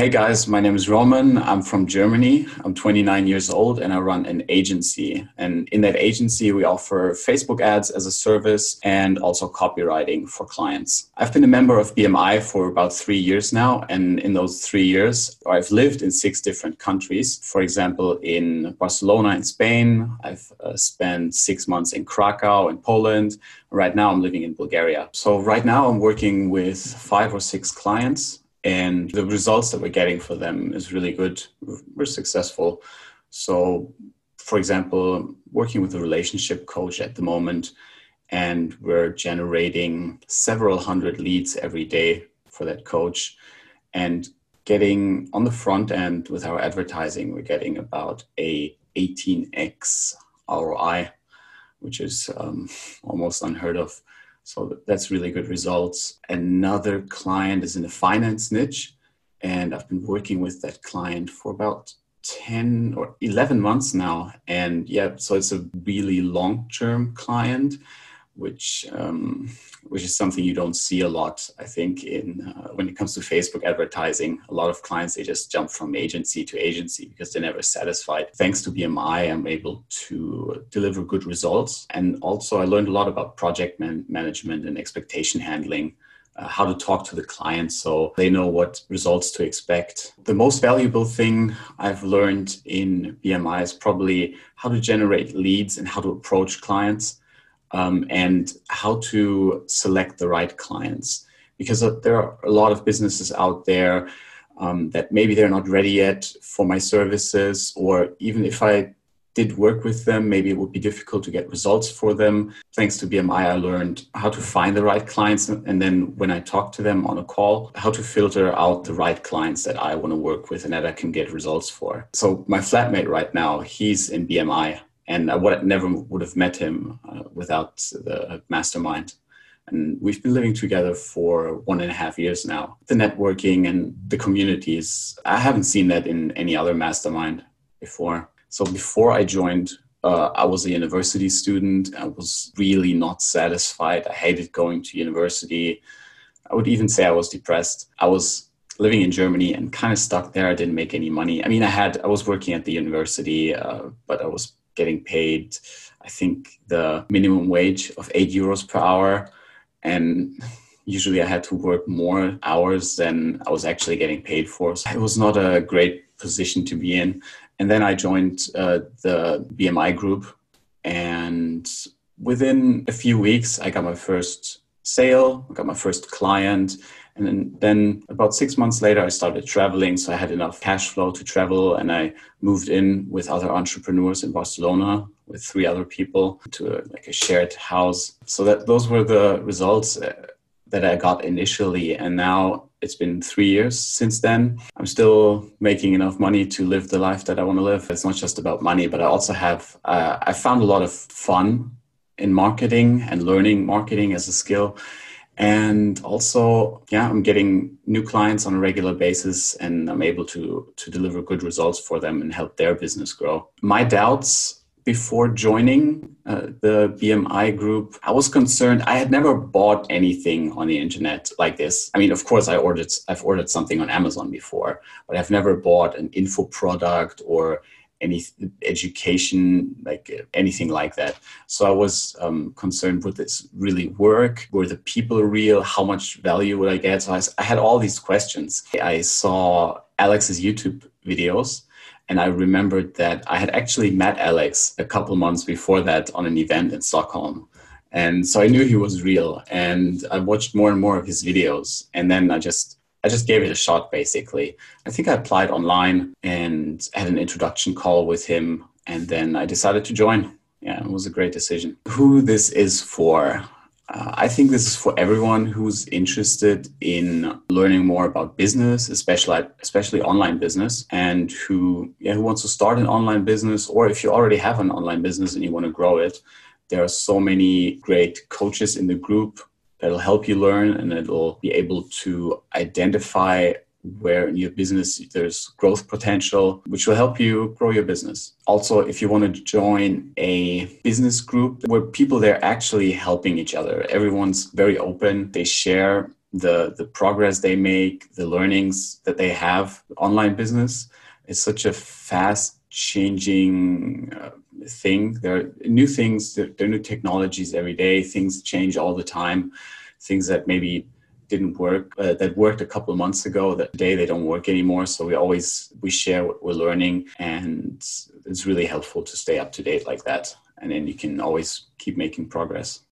Hey guys, my name is Roman. I'm from Germany. I'm 29 years old and I run an agency. And in that agency, we offer Facebook ads as a service and also copywriting for clients. I've been a member of BMI for about three years now. And in those three years, I've lived in six different countries. For example, in Barcelona in Spain, I've uh, spent six months in Krakow in Poland. Right now, I'm living in Bulgaria. So right now, I'm working with five or six clients and the results that we're getting for them is really good. We're successful. So, for example, working with a relationship coach at the moment, and we're generating several hundred leads every day for that coach, and getting on the front end with our advertising, we're getting about a 18x ROI, which is um, almost unheard of. So that's really good results. Another client is in the finance niche, and I've been working with that client for about 10 or 11 months now. And yeah, so it's a really long term client which um, which is something you don't see a lot. I think in uh, when it comes to Facebook advertising, a lot of clients they just jump from agency to agency because they're never satisfied. Thanks to BMI, I'm able to deliver good results, and also I learned a lot about project man- management and expectation handling. Uh, how to talk to the client so they know what results to expect. The most valuable thing I've learned in BMI is probably how to generate leads and how to approach clients um, and how to select the right clients. Because uh, there are a lot of businesses out there um, that maybe they're not ready yet for my services, or even if I did work with them, maybe it would be difficult to get results for them. Thanks to BMI, I learned how to find the right clients. And then when I talk to them on a call, how to filter out the right clients that I want to work with and that I can get results for. So my flatmate right now, he's in BMI and I would never would have met him uh, without the mastermind. And we've been living together for one and a half years now. The networking and the communities, I haven't seen that in any other mastermind before. So before I joined, uh, I was a university student. I was really not satisfied. I hated going to university. I would even say I was depressed. I was living in Germany and kind of stuck there. I didn't make any money. I mean, I had I was working at the university, uh, but I was getting paid, I think, the minimum wage of eight euros per hour. And usually I had to work more hours than I was actually getting paid for. So it was not a great position to be in. And then I joined uh, the BMI group. And within a few weeks, I got my first sale, I got my first client. And then, then, about six months later, I started traveling. So I had enough cash flow to travel. And I moved in with other entrepreneurs in Barcelona with three other people to a, like a shared house. So that those were the results uh, that I got initially. And now it's been three years since then. I'm still making enough money to live the life that I want to live. It's not just about money, but I also have, uh, I found a lot of fun in marketing and learning marketing as a skill and also yeah i'm getting new clients on a regular basis and i'm able to to deliver good results for them and help their business grow. My doubts before joining uh, the bmi group i was concerned. I had never bought anything on the internet like this. I mean of course i ordered i've ordered something on amazon before but i've never bought an info product or any education, like anything like that. So I was um, concerned would this really work? Were the people real? How much value would I get? So I, I had all these questions. I saw Alex's YouTube videos. And I remembered that I had actually met Alex a couple months before that on an event in Stockholm. And so I knew he was real. And I watched more and more of his videos. And then I just I just gave it a shot basically. I think I applied online and had an introduction call with him, and then I decided to join. Yeah, it was a great decision. Who this is for? Uh, I think this is for everyone who's interested in learning more about business, especially especially online business, and who yeah who wants to start an online business, or if you already have an online business and you want to grow it. There are so many great coaches in the group that'll help you learn and it'll be able to identify where in your business there's growth potential, which will help you grow your business. Also, if you want to join a business group where people they're actually helping each other, everyone's very open, they share the the progress they make, the learnings that they have. Online business is such a fast changing uh, thing. There are new things, there, are new technologies every day. Things change all the time. Things that maybe didn't work uh, that worked a couple months ago that today they don't work anymore so we always we share what we're learning and it's really helpful to stay up to date like that and then you can always keep making progress